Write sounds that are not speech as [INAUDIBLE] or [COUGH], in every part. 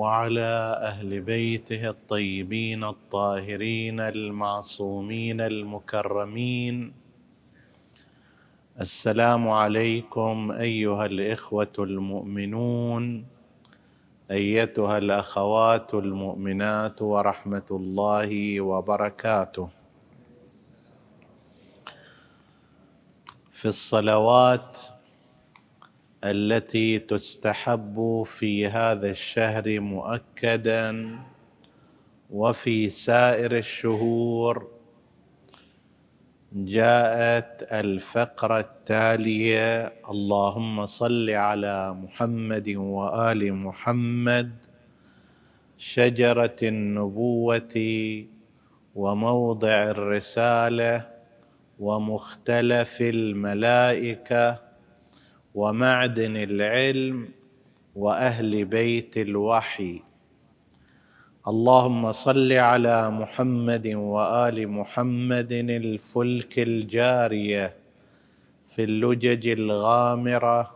وعلى أهل بيته الطيبين الطاهرين المعصومين المكرمين. السلام عليكم أيها الإخوة المؤمنون أيتها الأخوات المؤمنات ورحمة الله وبركاته. في الصلوات التي تستحب في هذا الشهر مؤكدا وفي سائر الشهور جاءت الفقرة التالية اللهم صل على محمد وآل محمد شجرة النبوة وموضع الرسالة ومختلف الملائكة ومعدن العلم وأهل بيت الوحي. اللهم صل على محمد وآل محمد الفلك الجارية في اللجج الغامرة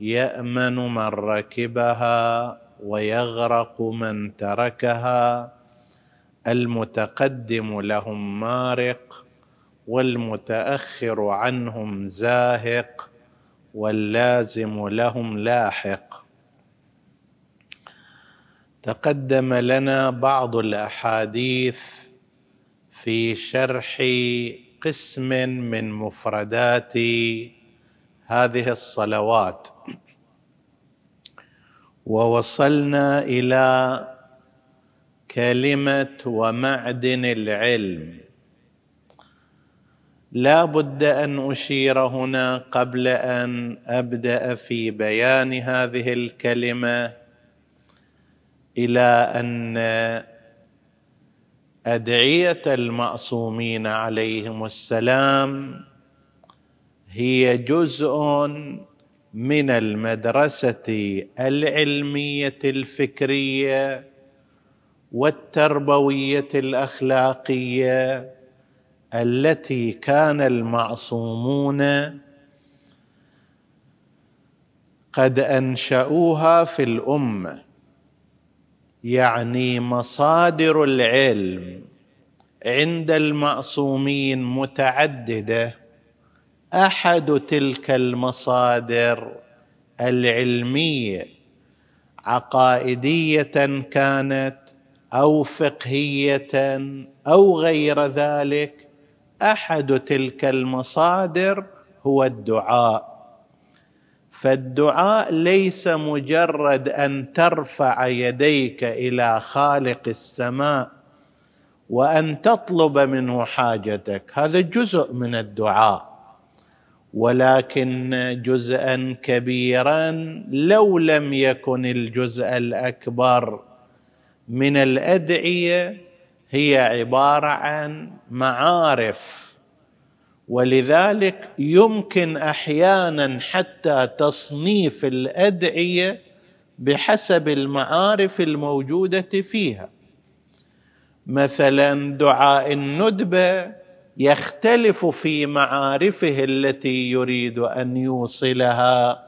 يأمن من ركبها ويغرق من تركها. المتقدم لهم مارق والمتأخر عنهم زاهق. واللازم لهم لاحق. تقدم لنا بعض الأحاديث في شرح قسم من مفردات هذه الصلوات. ووصلنا إلى كلمة ومعدن العلم. لا بد أن أشير هنا قبل أن أبدأ في بيان هذه الكلمة إلى أن أدعية المعصومين عليهم السلام هي جزء من المدرسة العلمية الفكرية والتربوية الأخلاقية التي كان المعصومون قد أنشأوها في الأمة يعني مصادر العلم عند المعصومين متعددة. أحد تلك المصادر العلمية عقائدية كانت أو فقهية أو غير ذلك أحد تلك المصادر هو الدعاء. فالدعاء ليس مجرد أن ترفع يديك إلى خالق السماء وأن تطلب منه حاجتك. هذا جزء من الدعاء. ولكن جزءا كبيرا لو لم يكن الجزء الأكبر من الأدعية هي عبارة عن معارف. ولذلك يمكن أحيانا حتى تصنيف الأدعية بحسب المعارف الموجودة فيها. مثلا دعاء الندبة يختلف في معارفه التي يريد أن يوصلها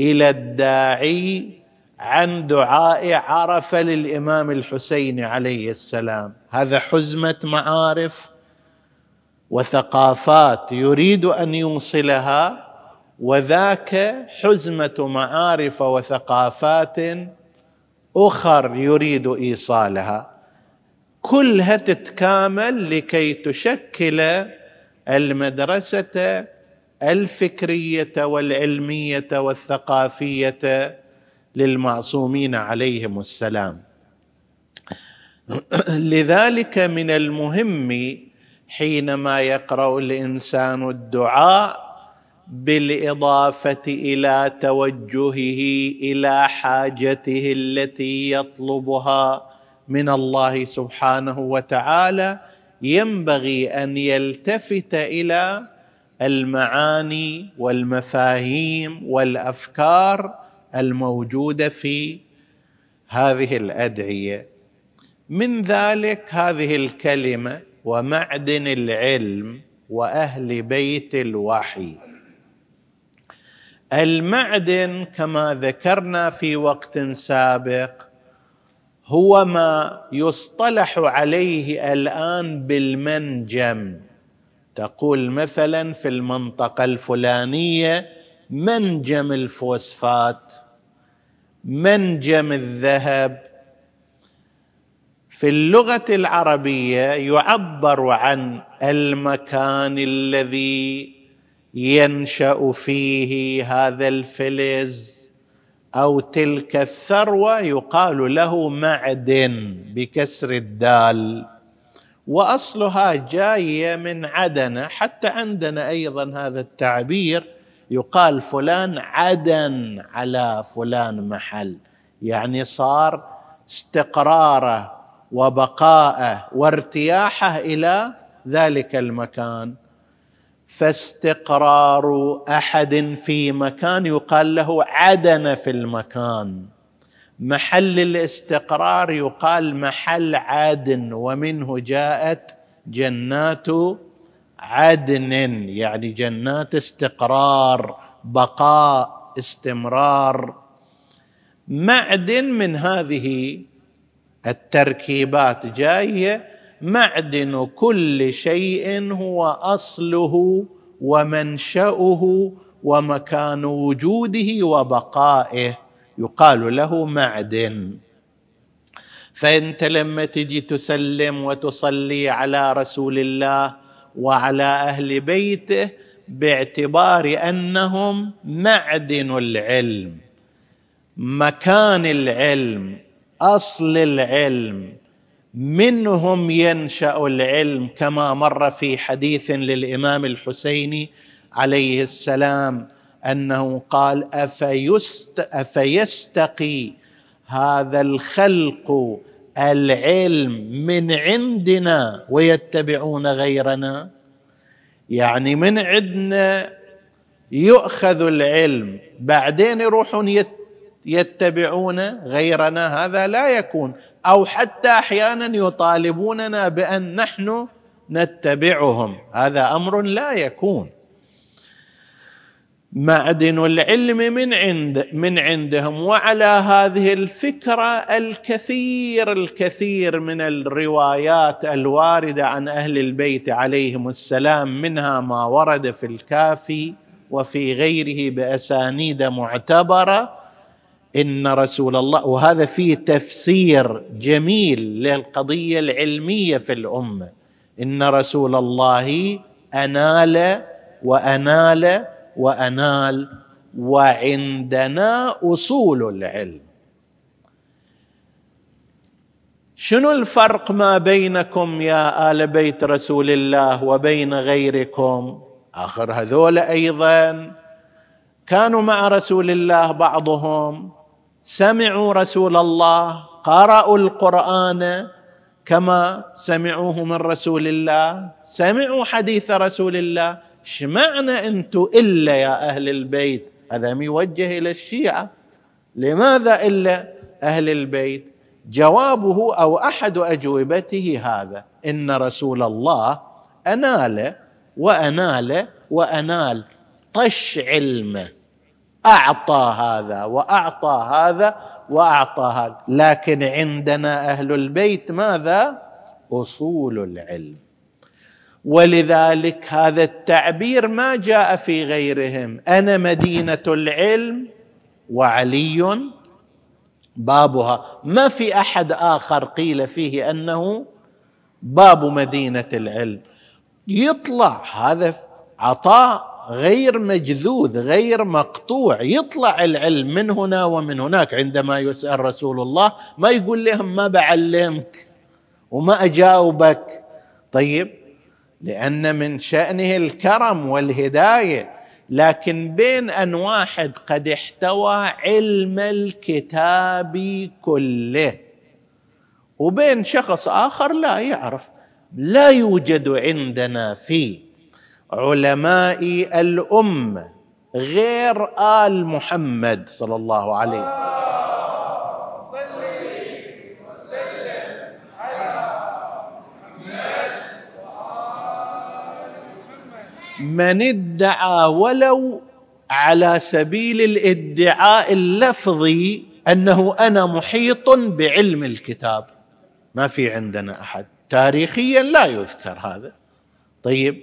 إلى الداعي عن دعاء عرفة للإمام الحسين عليه السلام. هذا حزمة معارف وثقافات يريد أن يوصلها وذاك حزمة معارف وثقافات أخر يريد إيصالها. كلها تتكامل لكي تشكل المدرسة الفكرية والعلمية والثقافية للمعصومين عليهم السلام. لذلك من المهم حينما يقرأ الإنسان الدعاء بالإضافة إلى توجهه إلى حاجته التي يطلبها من الله سبحانه وتعالى ينبغي أن يلتفت إلى المعاني والمفاهيم والأفكار الموجودة في هذه الأدعية. من ذلك هذه الكلمة ومعدن العلم وأهل بيت الوحي. المعدن كما ذكرنا في وقت سابق هو ما يصطلح عليه الآن بالمنجم. تقول مثلا في المنطقة الفلانية منجم الفوسفات منجم الذهب. في اللغة العربية يعبر عن المكان الذي ينشأ فيه هذا الفلز أو تلك الثروة يقال له معدن بكسر الدال. وأصلها جاية من عدن حتى عندنا أيضا هذا التعبير يقال فلان عدن على فلان محل. يعني صار استقراره وبقاءه وارتياحه إلى ذلك المكان. فاستقرار أحد في مكان يقال له عدن في المكان. محل الاستقرار يقال محل عدن ومنه جاءت جنات عدن يعني جنات استقرار بقاء استمرار. معدن من هذه التركيبات جاية. معدن كل شيء هو أصله ومنشأه ومكان وجوده وبقائه. يقال له معدن. فأنت لما تجي تسلم وتصلي على رسول الله وعلى أهل بيته باعتبار أنهم معدن العلم مكان العلم أصل العلم منهم ينشأ العلم كما مر في حديث للإمام الحسيني عليه السلام أنه قال أفيست أفيستقي هذا الخلق العلم من عندنا ويتبعون غيرنا. يعني من عندنا يؤخذ العلم بعدين يروحون يتبعون غيرنا. هذا لا يكون. أو حتى أحيانا يطالبوننا بأن نحن نتبعهم. هذا أمر لا يكون. معدن العلم من عند من عندهم. وعلى هذه الفكرة الكثير الكثير من الروايات الواردة عن أهل البيت عليهم السلام منها ما ورد في الكافي وفي غيره بأسانيد معتبرة. إن رسول الله وهذا فيه تفسير جميل للقضية العلمية في الأمة. إن رسول الله أنال وأنال وأنال وعندنا أصول العلم. شنو الفرق ما بينكم يا آل بيت رسول الله وبين غيركم؟ آخر هذول أيضا كانوا مع رسول الله بعضهم سمعوا رسول الله قرأوا القرآن كما سمعوه من رسول الله سمعوا حديث رسول الله. إيش معنى أنتم إلا يا أهل البيت؟ هذا موجه إلى الشيعة. لماذا إلا أهل البيت؟ جوابه أو أحد أجوبته هذا إن رسول الله أنال وأنال وأنال. طش علمه أعطى هذا وأعطى هذا وأعطى هذا. لكن عندنا أهل البيت ماذا؟ أصول العلم. ولذلك هذا التعبير ما جاء في غيرهم. أنا مدينة العلم وعلي بابها. ما في أحد آخر قيل فيه أنه باب مدينة العلم. يطلع هذا عطاء غير مجذوذ غير مقطوع. يطلع العلم من هنا ومن هناك. عندما يسأل رسول الله ما يقول لهم؟ ما بعلمك. وما أجاوبك. طيب لأن من شأنه الكرم والهداية. لكن بين أن واحد قد احتوى علم الكتاب كله وبين شخص آخر لا يعرف لا يوجد عندنا في علماء الأمة غير آل محمد صلى الله عليه وسلم. من ادعى ولو على سبيل الادعاء اللفظي أنه أنا محيط بعلم الكتاب. ما في عندنا أحد. تاريخيا لا يذكر هذا. طيب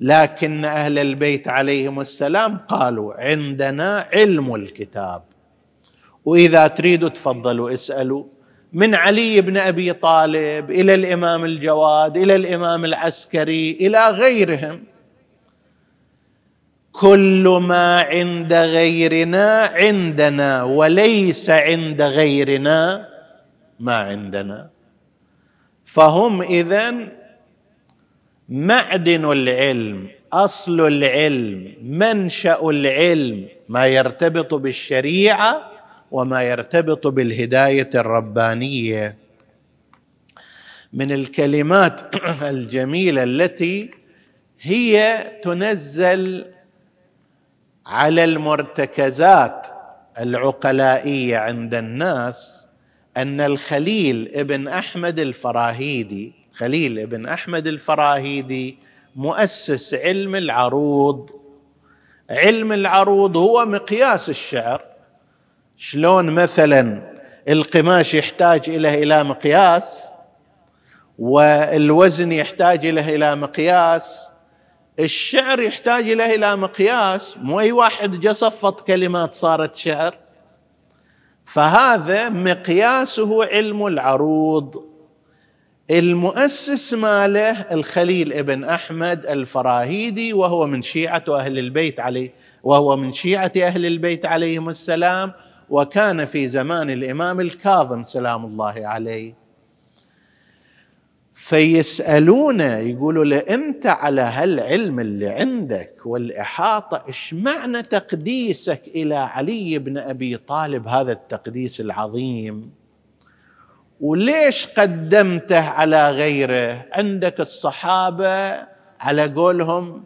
لكن أهل البيت عليهم السلام قالوا عندنا علم الكتاب. وإذا تريدوا تفضلوا اسألوا. من علي بن أبي طالب إلى الإمام الجواد إلى الإمام العسكري إلى غيرهم. كل ما عند غيرنا عندنا وليس عند غيرنا ما عندنا. فهم اذا معدن العلم أصل العلم منشأ العلم ما يرتبط بالشريعة وما يرتبط بالهداية الربانية. من الكلمات [CLEARS THROAT] الجميلة التي هي تنزل على المرتكزات العقلائية عند الناس أن الخليل ابن أحمد الفراهيدي خليل ابن أحمد الفراهيدي مؤسس علم العروض. علم العروض هو مقياس الشعر. شلون مثلا القماش يحتاج إلى إلى مقياس والوزن يحتاج له إلى مقياس الشعر يحتاج له إلى مقياس مو أي واحد جا صفط كلمات صارت شعر. فهذا مقياسه علم العروض. المؤسس ماله الخليل ابن أحمد الفراهيدي وهو من شيعة أهل البيت عليه وهو من شيعة أهل البيت عليهم السلام وكان في زمان الإمام الكاظم سلام الله عليه. فيسألونه يقولوا له أنت على هالعلم اللي عندك والإحاطة؟ إيش معنى تقديسك إلى علي بن أبي طالب هذا التقديس العظيم؟ وليش قدمته على غيره؟ عندك الصحابة على قولهم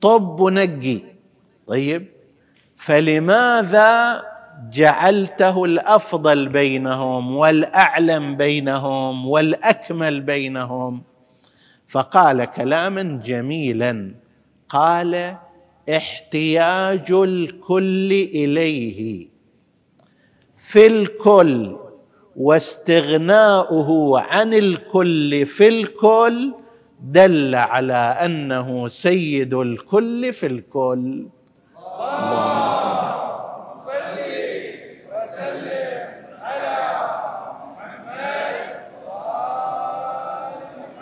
طب ونقي. طيب فلماذا جعلته الأفضل بينهم والأعلم بينهم والأكمل بينهم. فقال كلاما جميلا قال احتياج الكل إليه في الكل واستغناؤه عن الكل في الكل دل على أنه سيد الكل في الكل. اللهم صل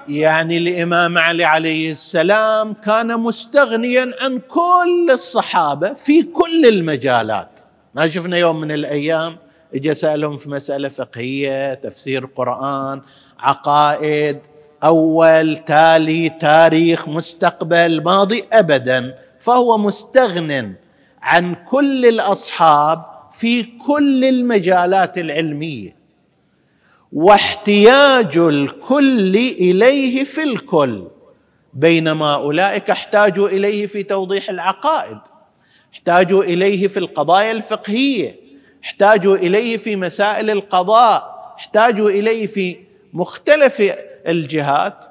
يعني الإمام علي عليه السلام كان مستغنيا عن كل الصحابة في كل المجالات. ما شفنا يوم من الأيام اجى سألهم في مسألة فقهية تفسير قرآن عقائد أول تالي تاريخ مستقبل ماضي ابدا. فهو مستغن عن كل الأصحاب في كل المجالات العلمية. واحتياج الكل إليه في الكل بينما أولئك احتاجوا إليه في توضيح العقائد احتاجوا إليه في القضايا الفقهية احتاجوا إليه في مسائل القضاء احتاجوا إليه في مختلف الجهات.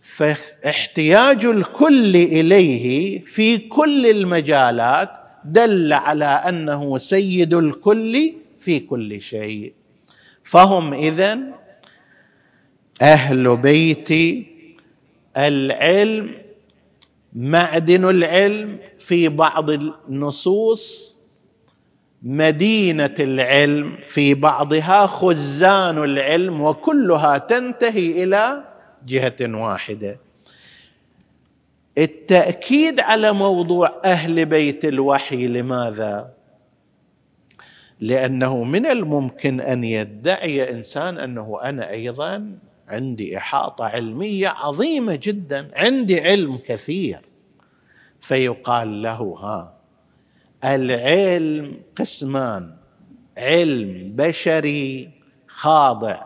فاحتياج الكل إليه في كل المجالات دل على أنه سيد الكل في كل شيء. فهم اذا أهل بيت العلم معدن العلم في بعض النصوص مدينة العلم في بعضها خزان العلم وكلها تنتهي إلى جهة واحدة. التأكيد على موضوع أهل بيت الوحي لماذا؟ لأنه من الممكن أن يدعي إنسان أنه أنا أيضا عندي إحاطة علمية عظيمة جدا عندي علم كثير. فيقال له ها العلم قسمان علم بشري خاضع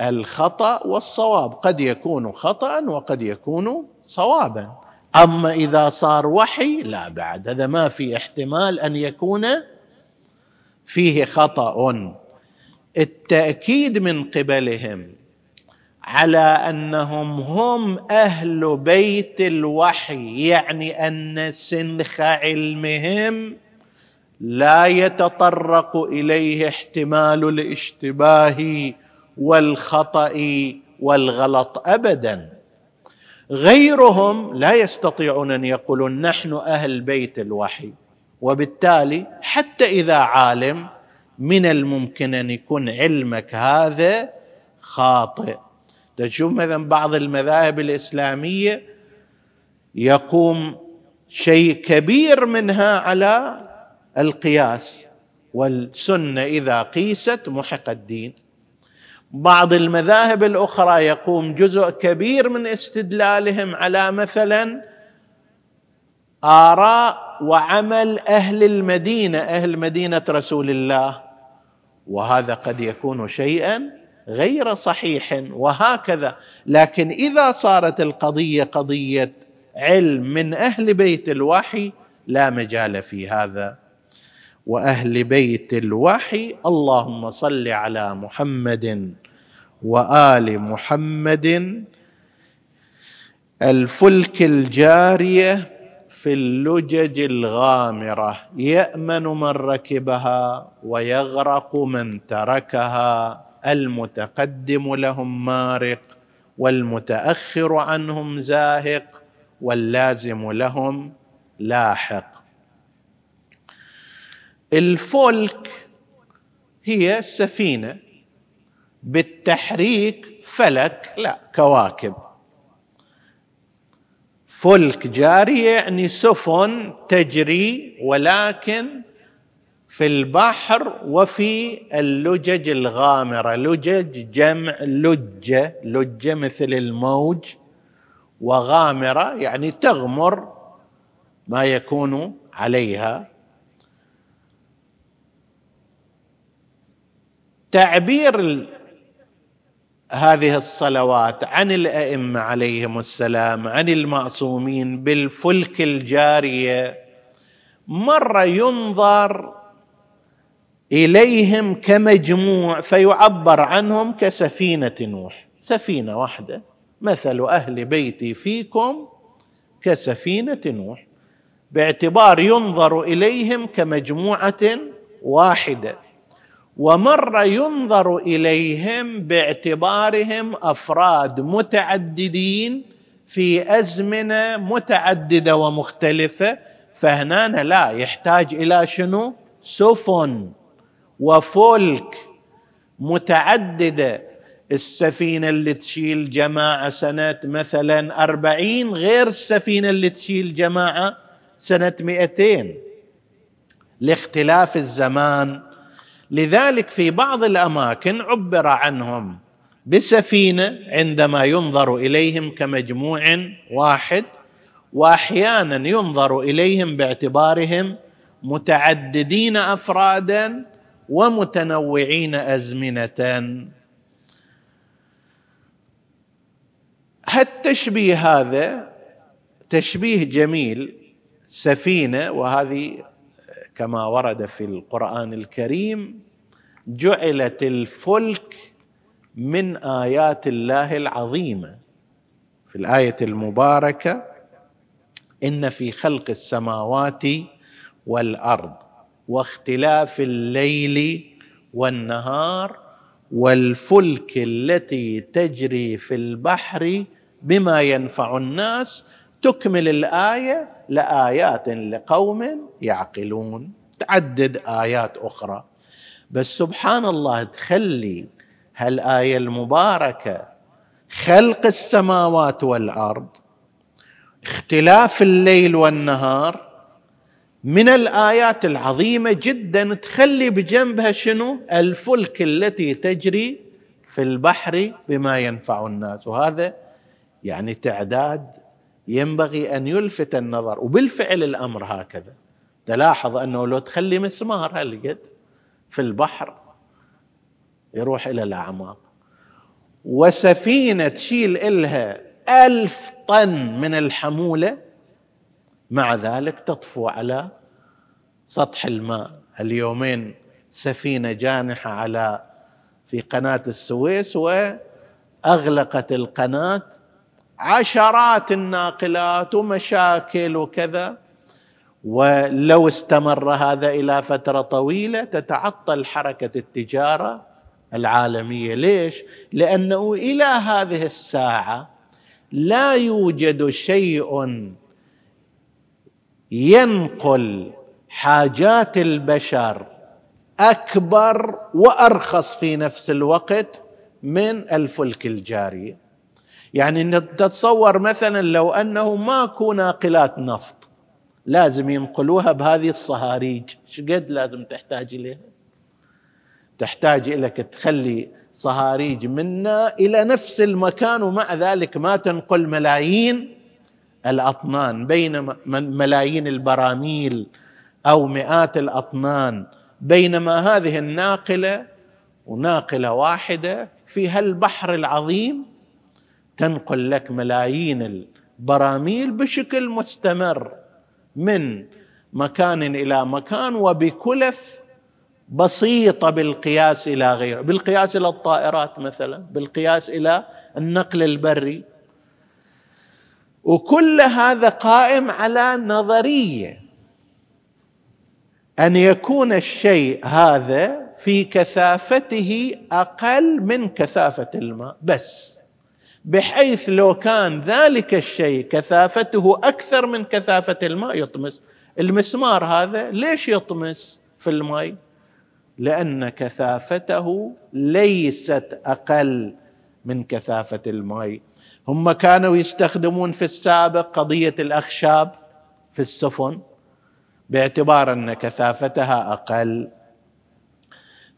للخطأ والصواب. قد يكون خطا وقد يكون صوابا. أما إذا صار وحي لا بعد. هذا ما في احتمال أن يكون فيه خطأ. التأكيد من قبلهم على أنهم هم أهل بيت الوحي يعني أن سنخ علمهم لا يتطرق إليه احتمال الاشتباه والخطأ والغلط ابدا. غيرهم لا يستطيعون أن يقولون نحن أهل بيت الوحي. وبالتالي حتى إذا عالم من الممكن أن يكون علمك هذا خاطئ. تشوف مثلا بعض المذاهب الإسلامية يقوم شيء كبير منها على القياس. والسنة إذا قيست محق الدين. بعض المذاهب الأخرى يقوم جزء كبير من استدلالهم على مثلا آراء وعمل أهل المدينة أهل مدينة رسول الله. وهذا قد يكون شيئا غير صحيح وهكذا. لكن إذا صارت القضية قضية علم من أهل بيت الوحي لا مجال في هذا. وأهل بيت الوحي اللهم صل على محمد وآل محمد. الفلك الجارية في اللجج الغامرة يأمن من ركبها ويغرق من تركها. المتقدم لهم مارق والمتأخر عنهم زاهق واللازم لهم لاحق. الفلك هي السفينه بالتحريك فلك لا كواكب. فلك جاري يعني سفن تجري ولكن في البحر وفي اللجج الغامرة لجج جمع لجة لجة مثل الموج وغامرة يعني تغمر ما يكون عليها. تعبير هذه الصلوات عن الأئمة عليهم السلام عن المعصومين بالفلك الجارية مرة ينظر إليهم كمجموع فيعبر عنهم كسفينة نوح. سفينة واحدة مثل أهل بيتي فيكم كسفينة نوح. باعتبار ينظر إليهم كمجموعة واحدة. ومره ينظر إليهم باعتبارهم أفراد متعددين في أزمنة متعددة ومختلفة فهنا لا يحتاج إلى شنو؟ سفن وفلك متعددة. السفينة اللي تشيل جماعة سنة مثلا أربعين غير السفينة اللي تشيل جماعة سنة مئتين. لاختلاف الزمان لذلك في بعض الأماكن عبر عنهم بسفينة عندما ينظر إليهم كمجموع واحد وأحيانا ينظر إليهم باعتبارهم متعددين أفرادا ومتنوعين أزمنة. هالتشبيه هذا تشبيه جميل سفينة وهذه كما ورد في القرآن الكريم جعلت الفلك من آيات الله العظيمة. في الآية المباركة إن في خلق السماوات والأرض واختلاف الليل والنهار والفلك التي تجري في البحر بما ينفع الناس تكمل الآية لآيات لقوم يعقلون. تعدد آيات أخرى. بس سبحان الله تخلي هالآية المباركة خلق السماوات والأرض اختلاف الليل والنهار من الآيات العظيمة جدا تخلي بجنبها شنو؟ الفلك التي تجري في البحر بما ينفع الناس. وهذا يعني تعداد ينبغي أن يلفت النظر وبالفعل الأمر هكذا. تلاحظ أنه لو تخلي مسمار هالقد في البحر يروح إلى الأعماق. وسفينة تشيل إلها ألف طن من الحمولة مع ذلك تطفو على سطح الماء. اليومين سفينة جانحة على في قناة السويس وأغلقت القناة عشرات الناقلات ومشاكل وكذا. ولو استمر هذا إلى فترة طويلة تتعطل حركة التجارة العالمية. ليش؟ لأنه إلى هذه الساعة لا يوجد شيء ينقل حاجات البشر أكبر وأرخص في نفس الوقت من الفلك الجارية. يعني تتصور مثلا لو أنه ماكو ناقلات نفط لازم ينقلوها بهذه الصهاريج. قد لازم تحتاج إليها؟ تحتاج إليك تخلي صهاريج منا إلى نفس المكان ومع ذلك ما تنقل ملايين الأطنان. بين ملايين البراميل أو مئات الأطنان. بينما هذه الناقلة وناقلة واحدة في هالبحر العظيم تنقل لك ملايين البراميل بشكل مستمر من مكان إلى مكان وبكلف بسيطة بالقياس إلى غيره. بالقياس إلى الطائرات مثلا بالقياس إلى النقل البري. وكل هذا قائم على نظرية. أن يكون الشيء هذا في كثافته أقل من كثافة الماء بس. بحيث لو كان ذلك الشيء كثافته أكثر من كثافة الماء يطمس. المسمار هذا ليش يطمس في الماء؟ لأن كثافته ليست أقل من كثافة الماء. هم كانوا يستخدمون في السابق قضية الأخشاب في السفن باعتبار أن كثافتها أقل.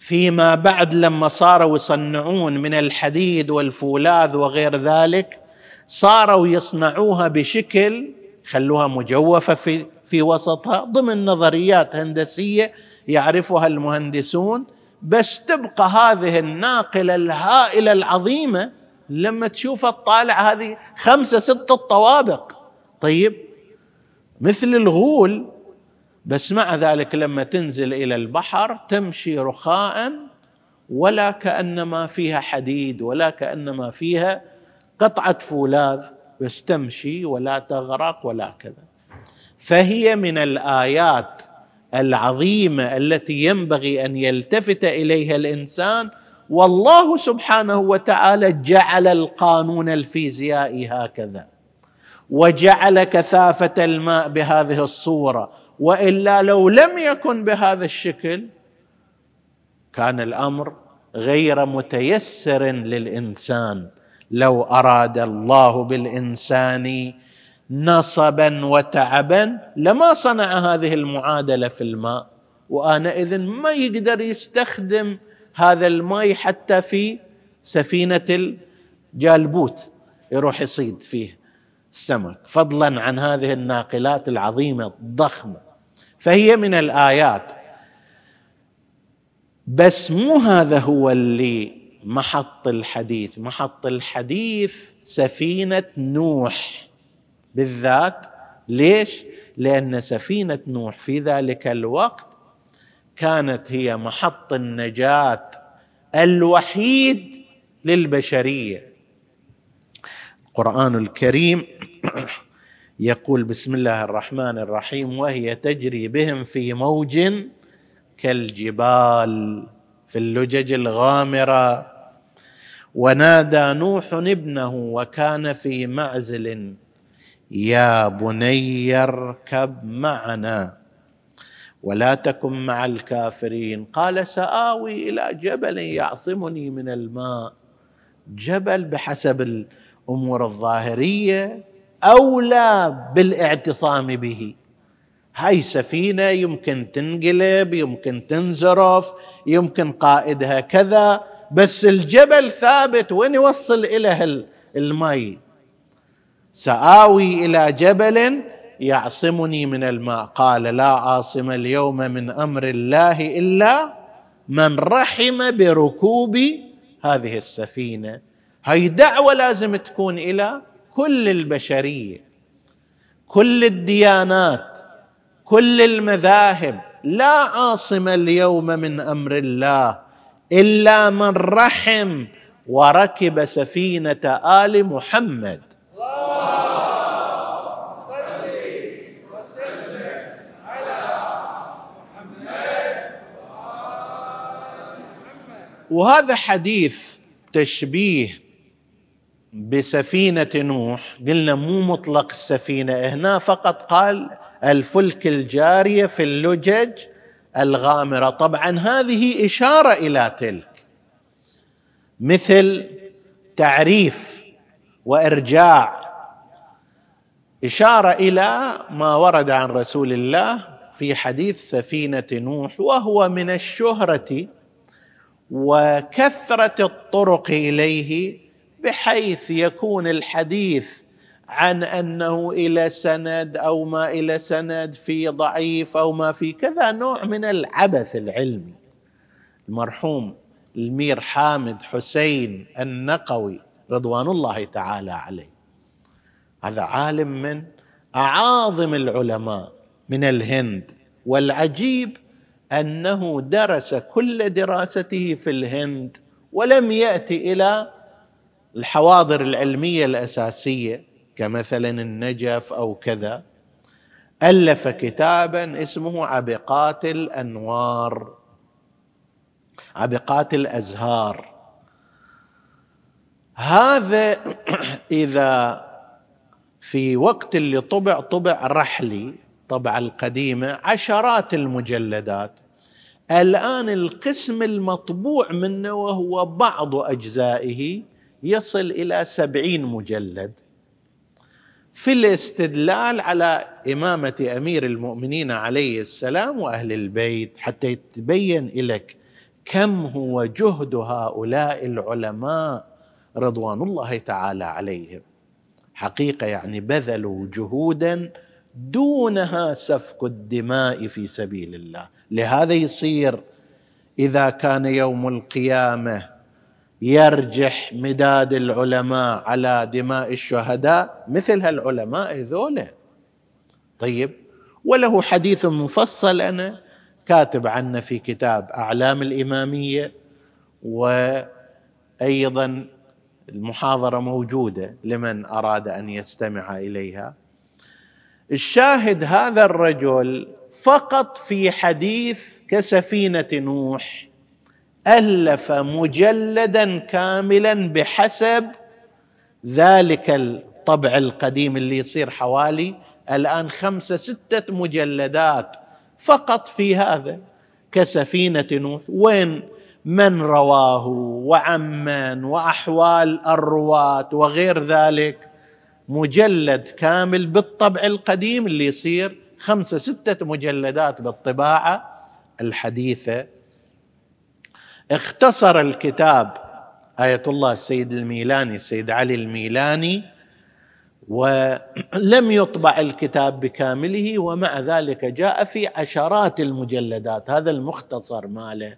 فيما بعد لما صاروا يصنعون من الحديد والفولاذ وغير ذلك صاروا يصنعوها بشكل خلوها مجوفة في في وسطها ضمن نظريات هندسية يعرفها المهندسون بس تبقى هذه الناقلة الهائلة العظيمة لما تشوفها تطالع هذه خمسة ستة طوابق. طيب مثل الغول بس مع ذلك لما تنزل إلى البحر تمشي رخاء ولا كأنما فيها حديد ولا كأنما فيها قطعة فولاذ بس تمشي ولا تغرق ولا كذا. فهي من الآيات العظيمة التي ينبغي أن يلتفت إليها الإنسان والله سبحانه وتعالى جعل القانون الفيزيائي هكذا. وجعل كثافة الماء بهذه الصورة. وإلا لو لم يكن بهذا الشكل كان الأمر غير متيسر للإنسان. لو أراد الله بالإنسان نصبا وتعبا لما صنع هذه المعادلة في الماء. وآنئذ ما يقدر يستخدم هذا الماء حتى في سفينة الجالبوت يروح يصيد فيه السمك. فضلا عن هذه الناقلات العظيمة الضخمة. فهي من الآيات. بس مو هذا هو اللي محط الحديث. محط الحديث سفينة نوح بالذات. ليش؟ لأن سفينة نوح في ذلك الوقت كانت هي محط النجاة الوحيد للبشرية. القرآن الكريم يقول بسم الله الرحمن الرحيم وهي تجري بهم في موج كالجبال في اللجج الغامرة. ونادى نوح ابنه وكان في معزل يا بني اركب معنا ولا تكن مع الكافرين. قال سآوي إلى جبل يعصمني من الماء. جبل بحسب الأمور الظاهرية أولى بالاعتصام به. هاي سفينة يمكن تنقلب يمكن تنزرف يمكن قائدها كذا بس الجبل ثابت وين يوصل اليه المي؟ سآوي إلى جبل يعصمني من الماء. قال لا عاصم اليوم من أمر الله إلا من رحم بركوب هذه السفينة. هاي دعوة لازم تكون إلى كل البشرية كل الديانات كل المذاهب لا عاصم اليوم من أمر الله إلا من رحم وركب سفينة آل محمد. وهذا حديث تشبيه بسفينة نوح قلنا مو مطلق السفينة هنا فقط قال الفلك الجارية في اللجج الغامرة. طبعا هذه إشارة إلى تلك. مثل تعريف وإرجاع. إشارة إلى ما ورد عن رسول الله في حديث سفينة نوح وهو من الشهرة وكثرة الطرق إليه بحيث يكون الحديث عن أنه إلى سند أو ما إلى سند في ضعيف أو ما في كذا نوع من العبث العلمي. المرحوم المير حامد حسين النقوي رضوان الله تعالى عليه. هذا عالم من أعاظم العلماء من الهند والعجيب أنه درس كل دراسته في الهند ولم يأتي إلى الحواضر العلمية الأساسية كمثلا النجف أو كذا ألف كتابا اسمه عبقات الأنوار عبقات الأزهار. هذا [CLEARS THROAT] إذا في وقت اللي طبع طبع رحلي طبع القديمة عشرات المجلدات. الآن القسم المطبوع منه وهو بعض أجزائه يصل إلى سبعين مجلد في الاستدلال على إمامة أمير المؤمنين عليه السلام وأهل البيت حتى يتبين لك كم هو جهد هؤلاء العلماء رضوان الله تعالى عليهم. حقيقة يعني بذلوا جهودا دونها سفك الدماء في سبيل الله. لهذا يصير إذا كان يوم القيامة يرجح مداد العلماء على دماء الشهداء مثل هالعلماء ذولا طيب وله حديث مفصل أنا كاتب عنه في كتاب أعلام الإمامية وأيضا المحاضرة موجودة لمن أراد أن يستمع إليها. الشاهد هذا الرجل فقط في حديث كسفينة نوح ألف مجلدا كاملا بحسب ذلك الطبع القديم اللي يصير حوالي. الآن خمسة ستة مجلدات فقط في هذا كسفينة نوح. وين؟ من رواه وعمن وأحوال الرواة وغير ذلك. مجلد كامل بالطبع القديم اللي يصير خمسة ستة مجلدات بالطباعة الحديثة اختصر الكتاب آية الله السيد الميلاني السيد علي الميلاني ولم يطبع الكتاب بكامله ومع ذلك جاء في عشرات المجلدات هذا المختصر ماله.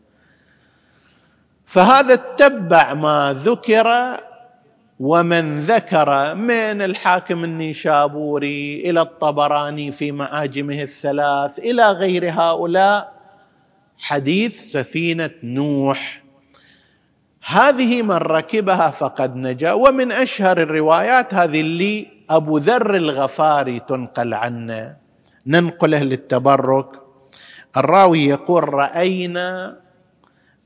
فهذا اتبع ما ذكر ومن ذكر من الحاكم النيشابوري إلى الطبراني في معاجمه الثلاث إلى غير هؤلاء حديث سفينة نوح. هذه من ركبها فقد نجا ومن أشهر الروايات هذه اللي أبو ذر الغفاري تنقل عنه. ننقله للتبرك. الراوي يقول رأينا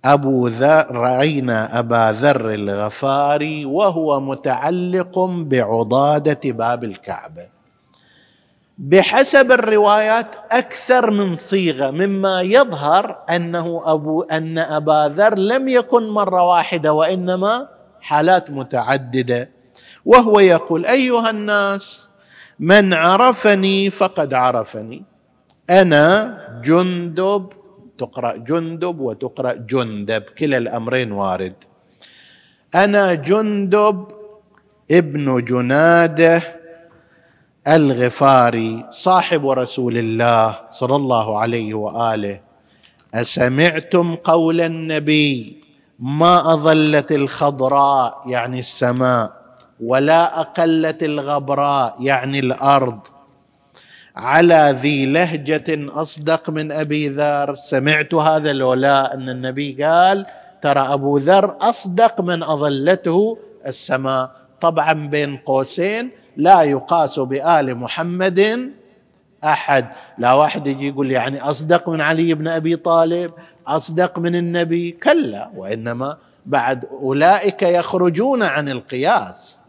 أبو ذر رأينا أبا ذر الغفاري وهو متعلق بعضادة باب الكعبة. بحسب الروايات أكثر من صيغة مما يظهر أنه أبو أن أبا ذر لم يكن مرة واحدة وإنما حالات متعددة. وهو يقول أيها الناس من عرفني فقد عرفني. أنا جندب تقرأ جندب وتقرأ جندب كلا الأمرين وارد. أنا جندب ابن جنادة الغفاري صاحب رسول الله صلى الله عليه وآله. أسمعتم قول النبي ما أظلت الخضراء يعني السماء ولا أقلت الغبراء يعني الأرض. على ذي لهجة أصدق من أبي ذر. سمعت هذا لولا أن النبي قال ترى أبو ذر أصدق من أظلته السماء. طبعا بين قوسين لا يقاس بآل محمد أحد. لا واحد يجي يقول يعني أصدق من علي بن أبي طالب أصدق من النبي. كلا وإنما بعد أولئك يخرجون عن القياس.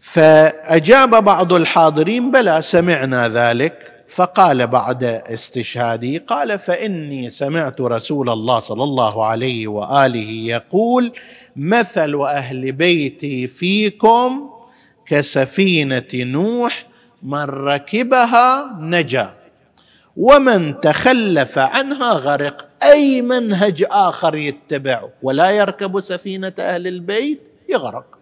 فأجاب بعض الحاضرين بلى سمعنا ذلك. فقال بعد استشهادي قال فإني سمعت رسول الله صلى الله عليه وآله يقول مثل أهل بيتي فيكم كسفينة نوح من ركبها نجا ومن تخلف عنها غرق أي منهج آخر يتبع؟ ولا يركب سفينة أهل البيت يغرق.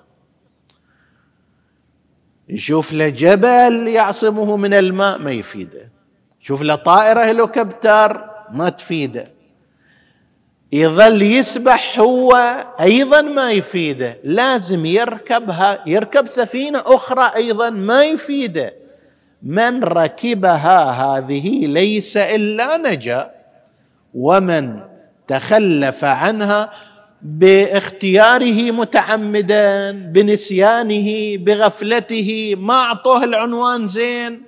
يشوف له جبل يعصمه من الماء ما يفيده. يشوف له طائرة هليكوبتر ما تفيده. يظل يسبح هو أيضا ما يفيده. لازم يركبها يركب سفينة أخرى أيضا ما يفيده. من ركبها هذه ليس إلا نجا ومن تخلف عنها باختياره متعمدا بنسيانه بغفلته ما اعطوه العنوان زين.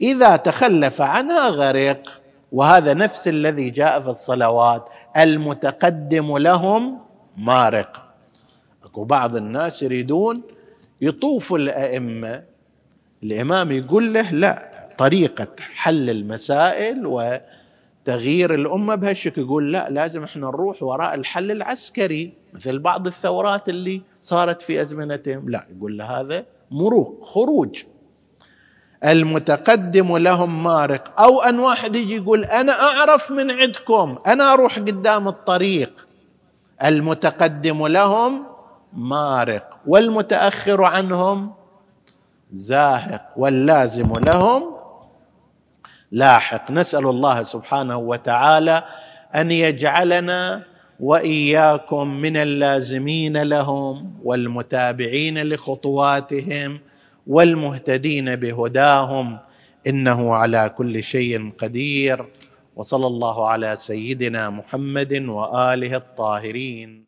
إذا تخلف عنها غرق وهذا نفس الذي جاء في الصلوات المتقدم لهم مارق. أكو بعض الناس يريدون يطوفوا الأئمة الإمام يقول له لا طريقة حل المسائل وتغيير الأمة بهالشكل يقول لا لازم إحنا نروح وراء الحل العسكري مثل بعض الثورات اللي صارت في أزمنتهم. لا يقول هذا مروق خروج. المتقدم لهم مارق. أو أن واحد يجي يقول أنا أعرف من عندكم أنا أروح قدام الطريق. المتقدم لهم مارق. والمتأخر عنهم زاهق. واللازم لهم لاحق. نسأل الله سبحانه وتعالى أن يجعلنا وإياكم من اللازمين لهم والمتابعين لخطواتهم والمهتدين بهداهم. إنه على كل شيء قدير. وصلى الله على سيدنا محمد وآله الطاهرين.